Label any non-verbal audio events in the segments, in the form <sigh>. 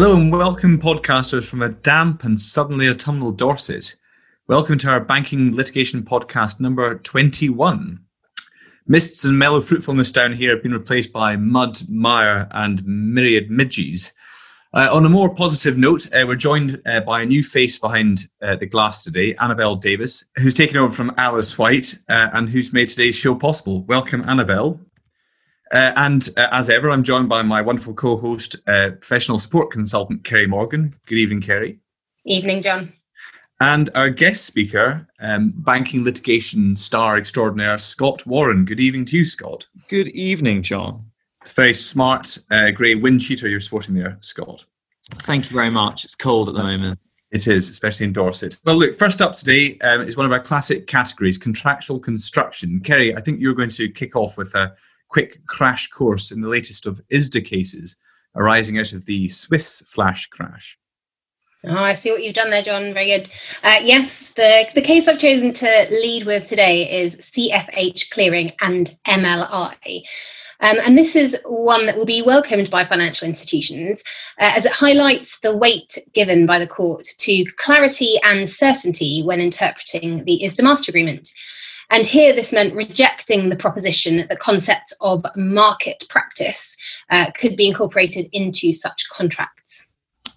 Hello and welcome, podcasters from a damp and suddenly autumnal Dorset. Welcome to our banking litigation podcast number 21. Mists and mellow fruitfulness down here have been replaced by mud, mire, and myriad midges. Uh, on a more positive note, uh, we're joined uh, by a new face behind uh, the glass today, Annabelle Davis, who's taken over from Alice White uh, and who's made today's show possible. Welcome, Annabelle. Uh, and as ever, I'm joined by my wonderful co host, professional support consultant, Kerry Morgan. Good evening, Kerry. Evening, John. And our guest speaker, um, banking litigation star extraordinaire, Scott Warren. Good evening to you, Scott. Good evening, John. It's very smart uh, grey wind cheater you're sporting there, Scott. Thank you very much. It's cold at the moment. It is, especially in Dorset. Well, look, first up today um, is one of our classic categories, contractual construction. Kerry, I think you're going to kick off with a quick crash course in the latest of ISDA cases arising out of the Swiss flash crash. Oh, I see what you've done there, John. Very good. Uh, yes, the, the case I've chosen to lead with today is CFH Clearing and MLI. Um, and this is one that will be welcomed by financial institutions uh, as it highlights the weight given by the court to clarity and certainty when interpreting the ISDA Master Agreement. And here, this meant rejecting the proposition that the concepts of market practice uh, could be incorporated into such contracts.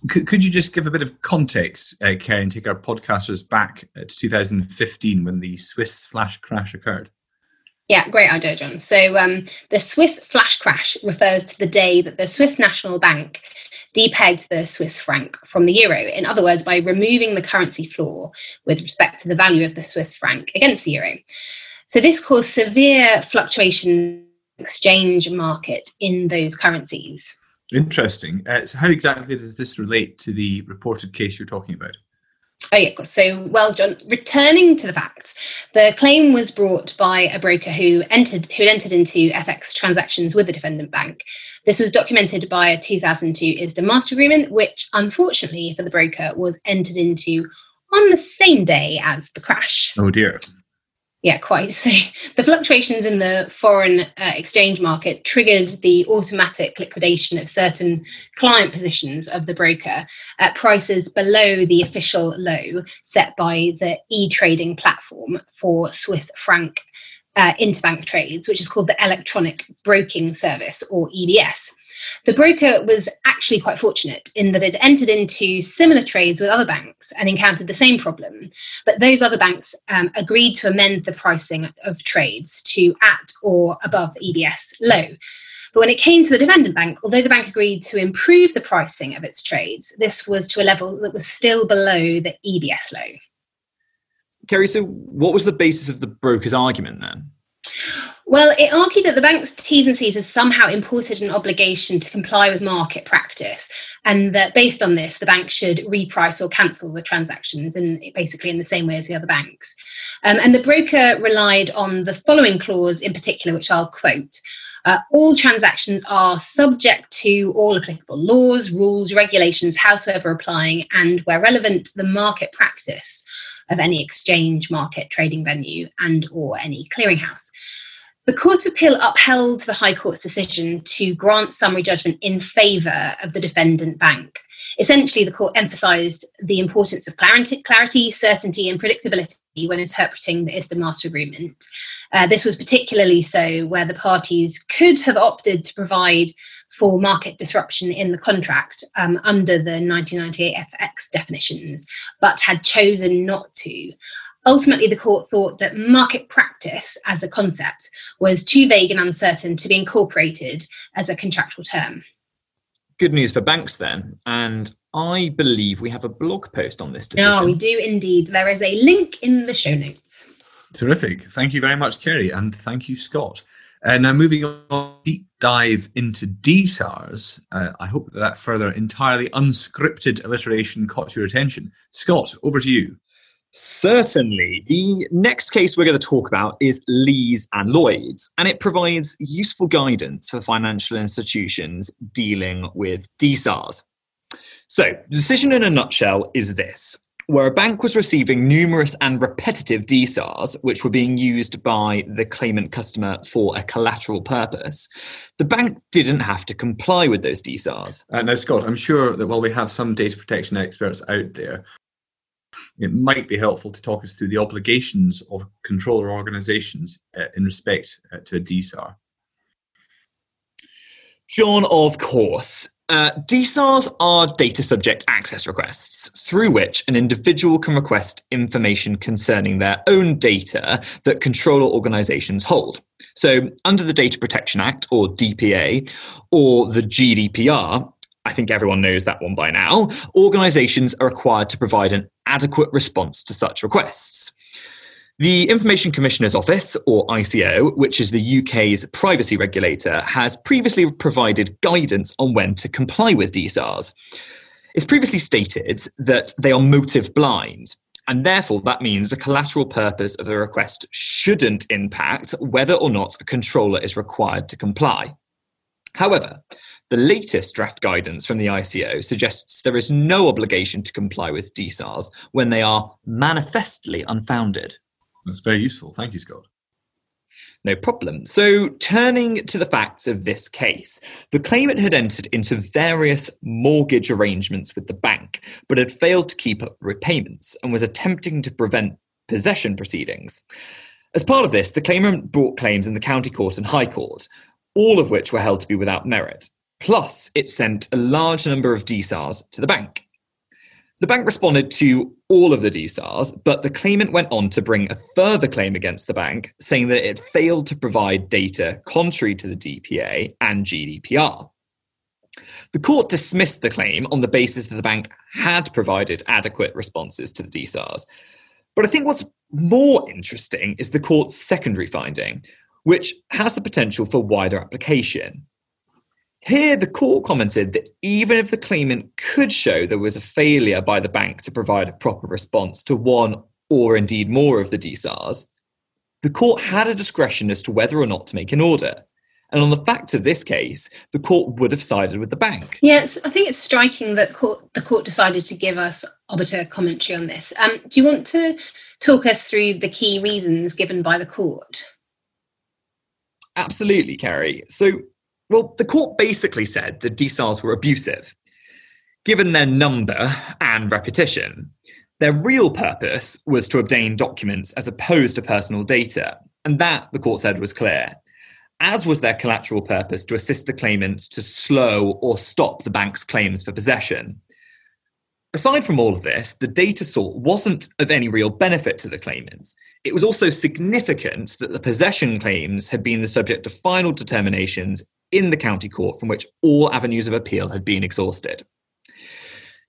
Could, could you just give a bit of context, uh, and take our podcasters back to 2015 when the Swiss flash crash occurred? Yeah, great idea, John. So um, the Swiss flash crash refers to the day that the Swiss National Bank depegged the Swiss franc from the euro. In other words, by removing the currency floor with respect to the value of the Swiss franc against the euro. So this caused severe fluctuation exchange market in those currencies. Interesting. Uh, so, how exactly does this relate to the reported case you're talking about? Oh, yeah. So, well, John, returning to the facts, the claim was brought by a broker who entered who had entered into FX transactions with the defendant bank. This was documented by a 2002 ISDA master agreement, which, unfortunately for the broker, was entered into on the same day as the crash. Oh dear. Yeah, quite. <laughs> So the fluctuations in the foreign uh, exchange market triggered the automatic liquidation of certain client positions of the broker at prices below the official low set by the e trading platform for Swiss franc uh, interbank trades, which is called the Electronic Broking Service or EBS. The broker was actually quite fortunate in that it entered into similar trades with other banks and encountered the same problem. But those other banks um, agreed to amend the pricing of trades to at or above the EBS low. But when it came to the defendant bank, although the bank agreed to improve the pricing of its trades, this was to a level that was still below the EBS low. Kerry, so what was the basis of the broker's argument then? Well, it argued that the bank's T's and C's has somehow imported an obligation to comply with market practice, and that based on this, the bank should reprice or cancel the transactions, in basically in the same way as the other banks. Um, and the broker relied on the following clause in particular, which I'll quote. Uh, all transactions are subject to all applicable laws, rules, regulations, howsoever applying, and where relevant, the market practice of any exchange, market, trading venue, and or any clearinghouse. The Court of Appeal upheld the High Court's decision to grant summary judgment in favour of the defendant bank. Essentially, the court emphasised the importance of clarity, certainty, and predictability when interpreting the ISDA Master Agreement. Uh, this was particularly so where the parties could have opted to provide for market disruption in the contract um, under the 1998 FX definitions, but had chosen not to. Ultimately, the court thought that market practice as a concept was too vague and uncertain to be incorporated as a contractual term. Good news for banks then. And I believe we have a blog post on this decision. No, we do indeed. There is a link in the show notes. Terrific. Thank you very much, Kerry, and thank you, Scott. Uh, now, moving on, deep dive into DSARS. Uh, I hope that, that further entirely unscripted alliteration caught your attention. Scott, over to you. Certainly. The next case we're going to talk about is Lees and Lloyds, and it provides useful guidance for financial institutions dealing with DSARS. So, the decision in a nutshell is this where a bank was receiving numerous and repetitive DSARs, which were being used by the claimant customer for a collateral purpose, the bank didn't have to comply with those DSARs. Uh, now, Scott, I'm sure that while we have some data protection experts out there, it might be helpful to talk us through the obligations of controller organizations uh, in respect uh, to a DSAR. John, of course. Uh, DSARs are data subject access requests through which an individual can request information concerning their own data that controller organizations hold. So, under the Data Protection Act, or DPA, or the GDPR, I think everyone knows that one by now, organizations are required to provide an adequate response to such requests. The Information Commissioner's Office, or ICO, which is the UK's privacy regulator, has previously provided guidance on when to comply with DSARs. It's previously stated that they are motive blind, and therefore that means the collateral purpose of a request shouldn't impact whether or not a controller is required to comply. However, the latest draft guidance from the ICO suggests there is no obligation to comply with DSARs when they are manifestly unfounded. That's very useful. Thank you, Scott. No problem. So, turning to the facts of this case, the claimant had entered into various mortgage arrangements with the bank, but had failed to keep up repayments and was attempting to prevent possession proceedings. As part of this, the claimant brought claims in the County Court and High Court, all of which were held to be without merit. Plus, it sent a large number of DSARs to the bank. The bank responded to all of the DSARs, but the claimant went on to bring a further claim against the bank, saying that it failed to provide data contrary to the DPA and GDPR. The court dismissed the claim on the basis that the bank had provided adequate responses to the DSARs. But I think what's more interesting is the court's secondary finding, which has the potential for wider application. Here, the court commented that even if the claimant could show there was a failure by the bank to provide a proper response to one or indeed more of the DSARs, the court had a discretion as to whether or not to make an order. And on the facts of this case, the court would have sided with the bank. Yes, I think it's striking that court, the court decided to give us obiter commentary on this. Um, do you want to talk us through the key reasons given by the court? Absolutely, Kerry. So well, the court basically said the DSARs were abusive. Given their number and repetition, their real purpose was to obtain documents as opposed to personal data, and that, the court said, was clear. As was their collateral purpose to assist the claimants to slow or stop the bank's claims for possession. Aside from all of this, the data sought wasn't of any real benefit to the claimants. It was also significant that the possession claims had been the subject of final determinations in the county court from which all avenues of appeal had been exhausted.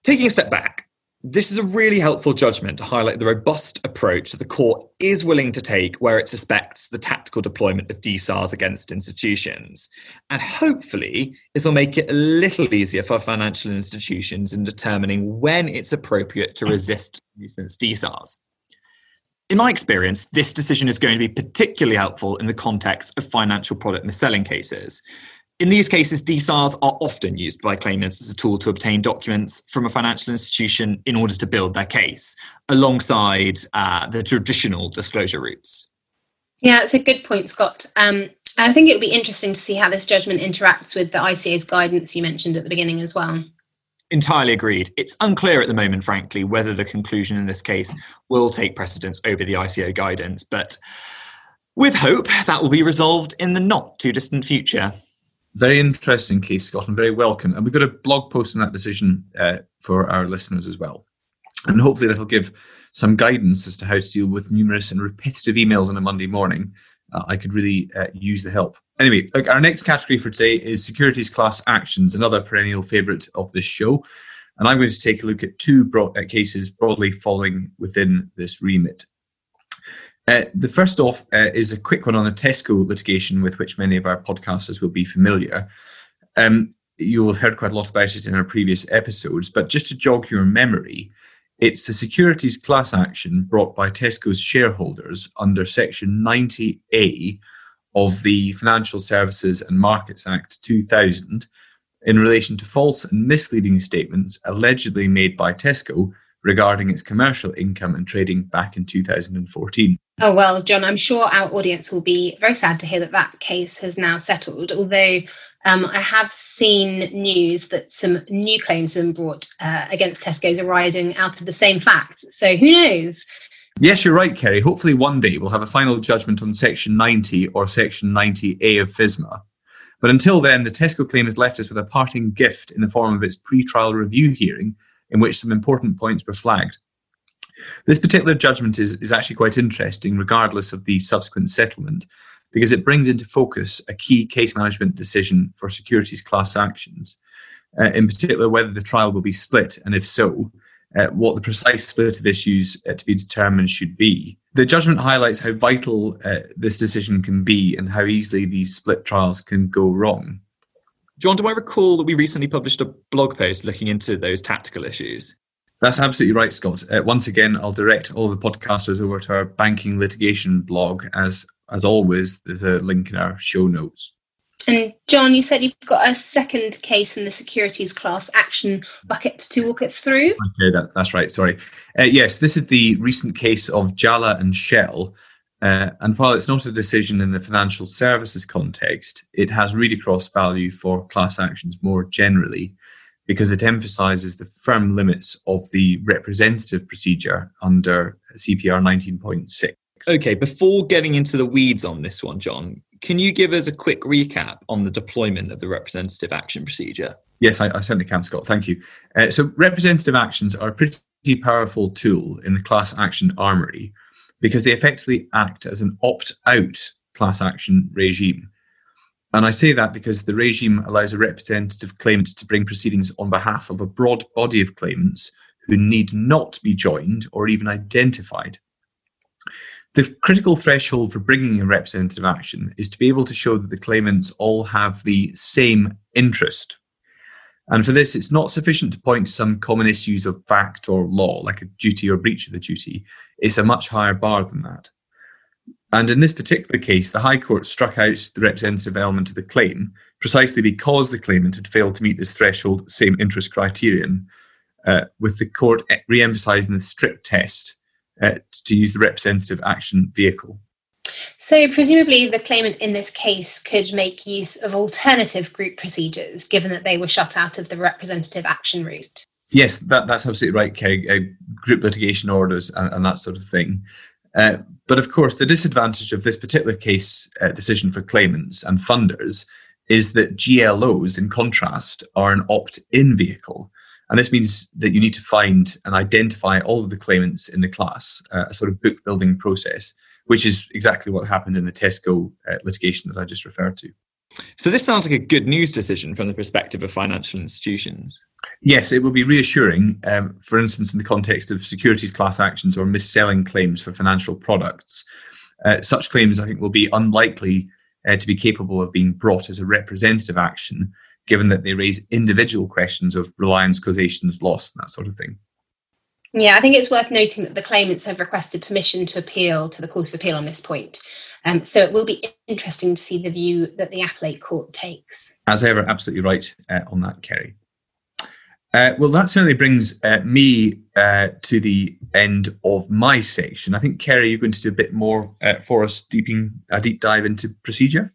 Taking a step back, this is a really helpful judgment to highlight the robust approach that the court is willing to take where it suspects the tactical deployment of DSARs against institutions. And hopefully, this will make it a little easier for financial institutions in determining when it's appropriate to resist nuisance DSARs. In my experience, this decision is going to be particularly helpful in the context of financial product mis-selling cases. In these cases, DSARs are often used by claimants as a tool to obtain documents from a financial institution in order to build their case, alongside uh, the traditional disclosure routes. Yeah, it's a good point, Scott. Um, I think it would be interesting to see how this judgment interacts with the ICA's guidance you mentioned at the beginning as well. Entirely agreed. It's unclear at the moment, frankly, whether the conclusion in this case will take precedence over the ICO guidance, but with hope that will be resolved in the not too distant future. Very interesting case, Scott, and very welcome. And we've got a blog post on that decision uh, for our listeners as well. And hopefully that'll give some guidance as to how to deal with numerous and repetitive emails on a Monday morning. Uh, I could really uh, use the help. Anyway, look, our next category for today is securities class actions, another perennial favourite of this show. And I'm going to take a look at two uh, cases broadly falling within this remit. Uh, the first off uh, is a quick one on the Tesco litigation, with which many of our podcasters will be familiar. Um, you'll have heard quite a lot about it in our previous episodes, but just to jog your memory, it's a securities class action brought by Tesco's shareholders under Section 90A of the Financial Services and Markets Act 2000 in relation to false and misleading statements allegedly made by Tesco regarding its commercial income and trading back in 2014. Oh, well, John, I'm sure our audience will be very sad to hear that that case has now settled, although um, I have seen news that some new claims have been brought uh, against Tesco's arising out of the same fact. So who knows? Yes, you're right, Kerry. Hopefully, one day we'll have a final judgment on Section 90 or Section 90A of FSMA. But until then, the Tesco claim has left us with a parting gift in the form of its pre trial review hearing, in which some important points were flagged. This particular judgment is, is actually quite interesting, regardless of the subsequent settlement, because it brings into focus a key case management decision for securities class actions, uh, in particular, whether the trial will be split, and if so, uh, what the precise split of issues uh, to be determined should be. The judgment highlights how vital uh, this decision can be and how easily these split trials can go wrong. John, do I recall that we recently published a blog post looking into those tactical issues? That's absolutely right, Scott. Uh, once again, I'll direct all the podcasters over to our banking litigation blog. As as always, there's a link in our show notes. And John, you said you've got a second case in the securities class action bucket to walk us through. Okay, that, that's right. Sorry. Uh, yes, this is the recent case of Jalla and Shell. Uh, and while it's not a decision in the financial services context, it has read across value for class actions more generally because it emphasizes the firm limits of the representative procedure under CPR 19.6. Okay, before getting into the weeds on this one, John, can you give us a quick recap on the deployment of the representative action procedure? Yes, I, I certainly can, Scott. Thank you. Uh, so, representative actions are a pretty powerful tool in the class action armory because they effectively act as an opt out class action regime. And I say that because the regime allows a representative claimant to bring proceedings on behalf of a broad body of claimants who need not be joined or even identified. The critical threshold for bringing a representative action is to be able to show that the claimants all have the same interest. And for this, it's not sufficient to point to some common issues of fact or law, like a duty or breach of the duty. It's a much higher bar than that. And in this particular case, the High Court struck out the representative element of the claim precisely because the claimant had failed to meet this threshold same interest criterion, uh, with the court re emphasising the strict test uh, to use the representative action vehicle. So, presumably, the claimant in this case could make use of alternative group procedures, given that they were shut out of the representative action route. Yes, that, that's absolutely right, Keg. Uh, group litigation orders and, and, that sort of thing. Uh, but of course, the disadvantage of this particular case uh, decision for claimants and funders is that GLOs, in contrast, are an opt in vehicle. And this means that you need to find and identify all of the claimants in the class, uh, a sort of book building process, which is exactly what happened in the Tesco uh, litigation that I just referred to. So, this sounds like a good news decision from the perspective of financial institutions. Yes, it will be reassuring. Um, for instance, in the context of securities class actions or mis-selling claims for financial products, uh, such claims I think will be unlikely uh, to be capable of being brought as a representative action given that they raise individual questions of reliance, causation, loss, and that sort of thing. Yeah, I think it's worth noting that the claimants have requested permission to appeal to the Court of Appeal on this point. Um, so it will be interesting to see the view that the appellate court takes. As ever, absolutely right uh, on that, Kerry. Uh, well, that certainly brings uh, me uh, to the end of my section. I think, Kerry, you're going to do a bit more uh, for us, deeping, a deep dive into procedure.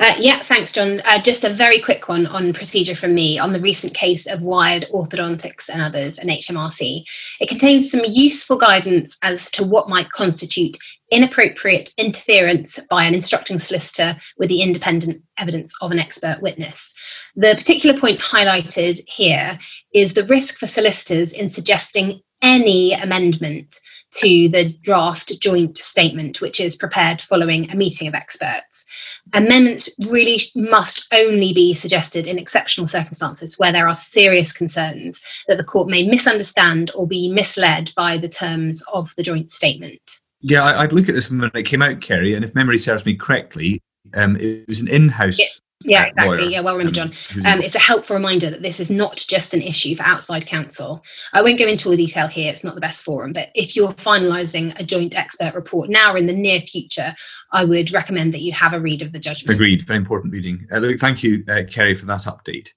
Uh, yeah, thanks, John. Uh, just a very quick one on procedure from me on the recent case of Wired Orthodontics and others and HMRC. It contains some useful guidance as to what might constitute inappropriate interference by an instructing solicitor with the independent evidence of an expert witness. The particular point highlighted here is the risk for solicitors in suggesting any amendment to the draft joint statement, which is prepared following a meeting of experts. Amendments really must only be suggested in exceptional circumstances where there are serious concerns that the court may misunderstand or be misled by the terms of the joint statement. Yeah, I'd look at this when it came out, Kerry, and if memory serves me correctly, um, it was an in-house yeah. Yeah, exactly. Lawyer. Yeah, well remembered, John. Um, it's a helpful reminder that this is not just an issue for outside counsel. I won't go into all the detail here, it's not the best forum, but if you're finalising a joint expert report now or in the near future, I would recommend that you have a read of the judgment. Agreed, very important reading. Uh, look, thank you, uh, Kerry, for that update.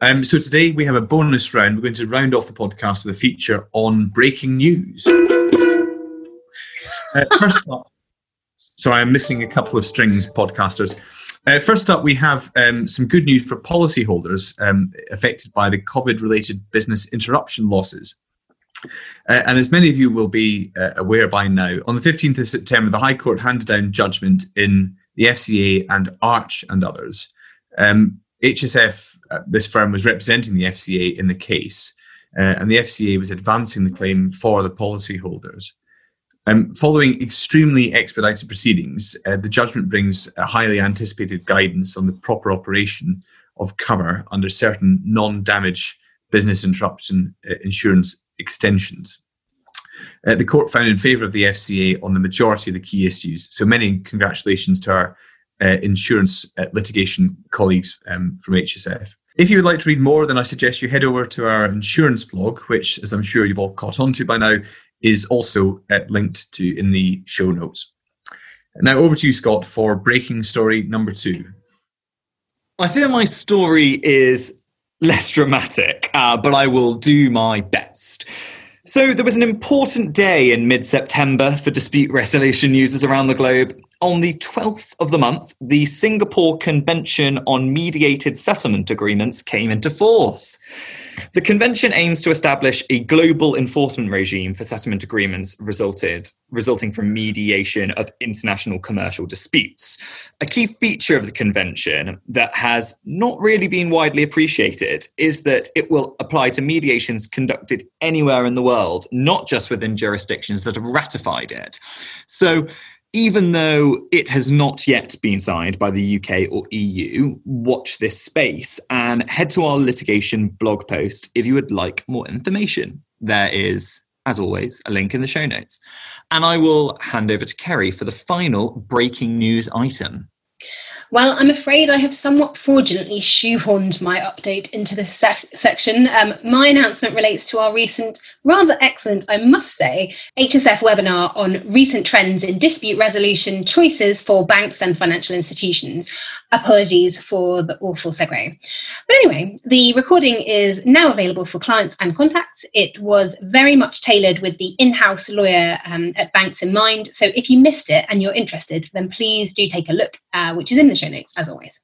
Um, so today we have a bonus round. We're going to round off the podcast with a feature on breaking news. Uh, first up, sorry, I'm missing a couple of strings, podcasters. Uh, first up, we have um, some good news for policyholders um, affected by the COVID related business interruption losses. Uh, and as many of you will be uh, aware by now, on the 15th of September, the High Court handed down judgment in the FCA and Arch and others. Um, HSF, uh, this firm, was representing the FCA in the case, uh, and the FCA was advancing the claim for the policyholders. Um, following extremely expedited proceedings, uh, the judgment brings a highly anticipated guidance on the proper operation of cover under certain non damage business interruption uh, insurance extensions. Uh, the court found in favour of the FCA on the majority of the key issues. So many congratulations to our uh, insurance uh, litigation colleagues um, from HSF. If you would like to read more, then I suggest you head over to our insurance blog, which, as I'm sure you've all caught on to by now, is also uh, linked to in the show notes. Now, over to you, Scott, for breaking story number two. I fear my story is less dramatic, uh, but I will do my best. So, there was an important day in mid September for dispute resolution users around the globe. On the 12th of the month, the Singapore Convention on Mediated Settlement Agreements came into force. The convention aims to establish a global enforcement regime for settlement agreements resulted, resulting from mediation of international commercial disputes. A key feature of the convention that has not really been widely appreciated is that it will apply to mediations conducted anywhere in the world, not just within jurisdictions that have ratified it. So, even though it has not yet been signed by the UK or EU, watch this space and head to our litigation blog post if you would like more information. There is, as always, a link in the show notes. And I will hand over to Kerry for the final breaking news item. Well, I'm afraid I have somewhat fraudulently shoehorned my update into this sec- section. Um, my announcement relates to our recent, rather excellent, I must say, HSF webinar on recent trends in dispute resolution choices for banks and financial institutions. Apologies for the awful segue. But anyway, the recording is now available for clients and contacts. It was very much tailored with the in house lawyer um, at banks in mind. So if you missed it and you're interested, then please do take a look, uh, which is in the show notes as always.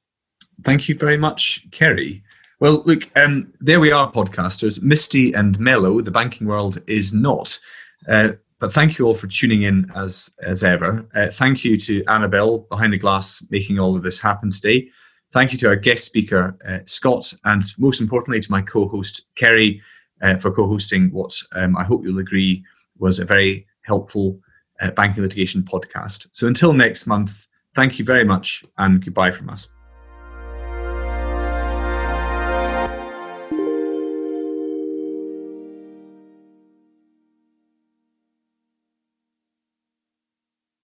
Thank you very much, Kerry. Well, look, um, there we are, podcasters. Misty and mellow, the banking world is not. Uh, but thank you all for tuning in as as ever. Uh, thank you to Annabelle behind the glass making all of this happen today. Thank you to our guest speaker uh, Scott, and most importantly to my co-host Kerry uh, for co-hosting what um, I hope you'll agree was a very helpful uh, banking litigation podcast. So until next month, thank you very much, and goodbye from us.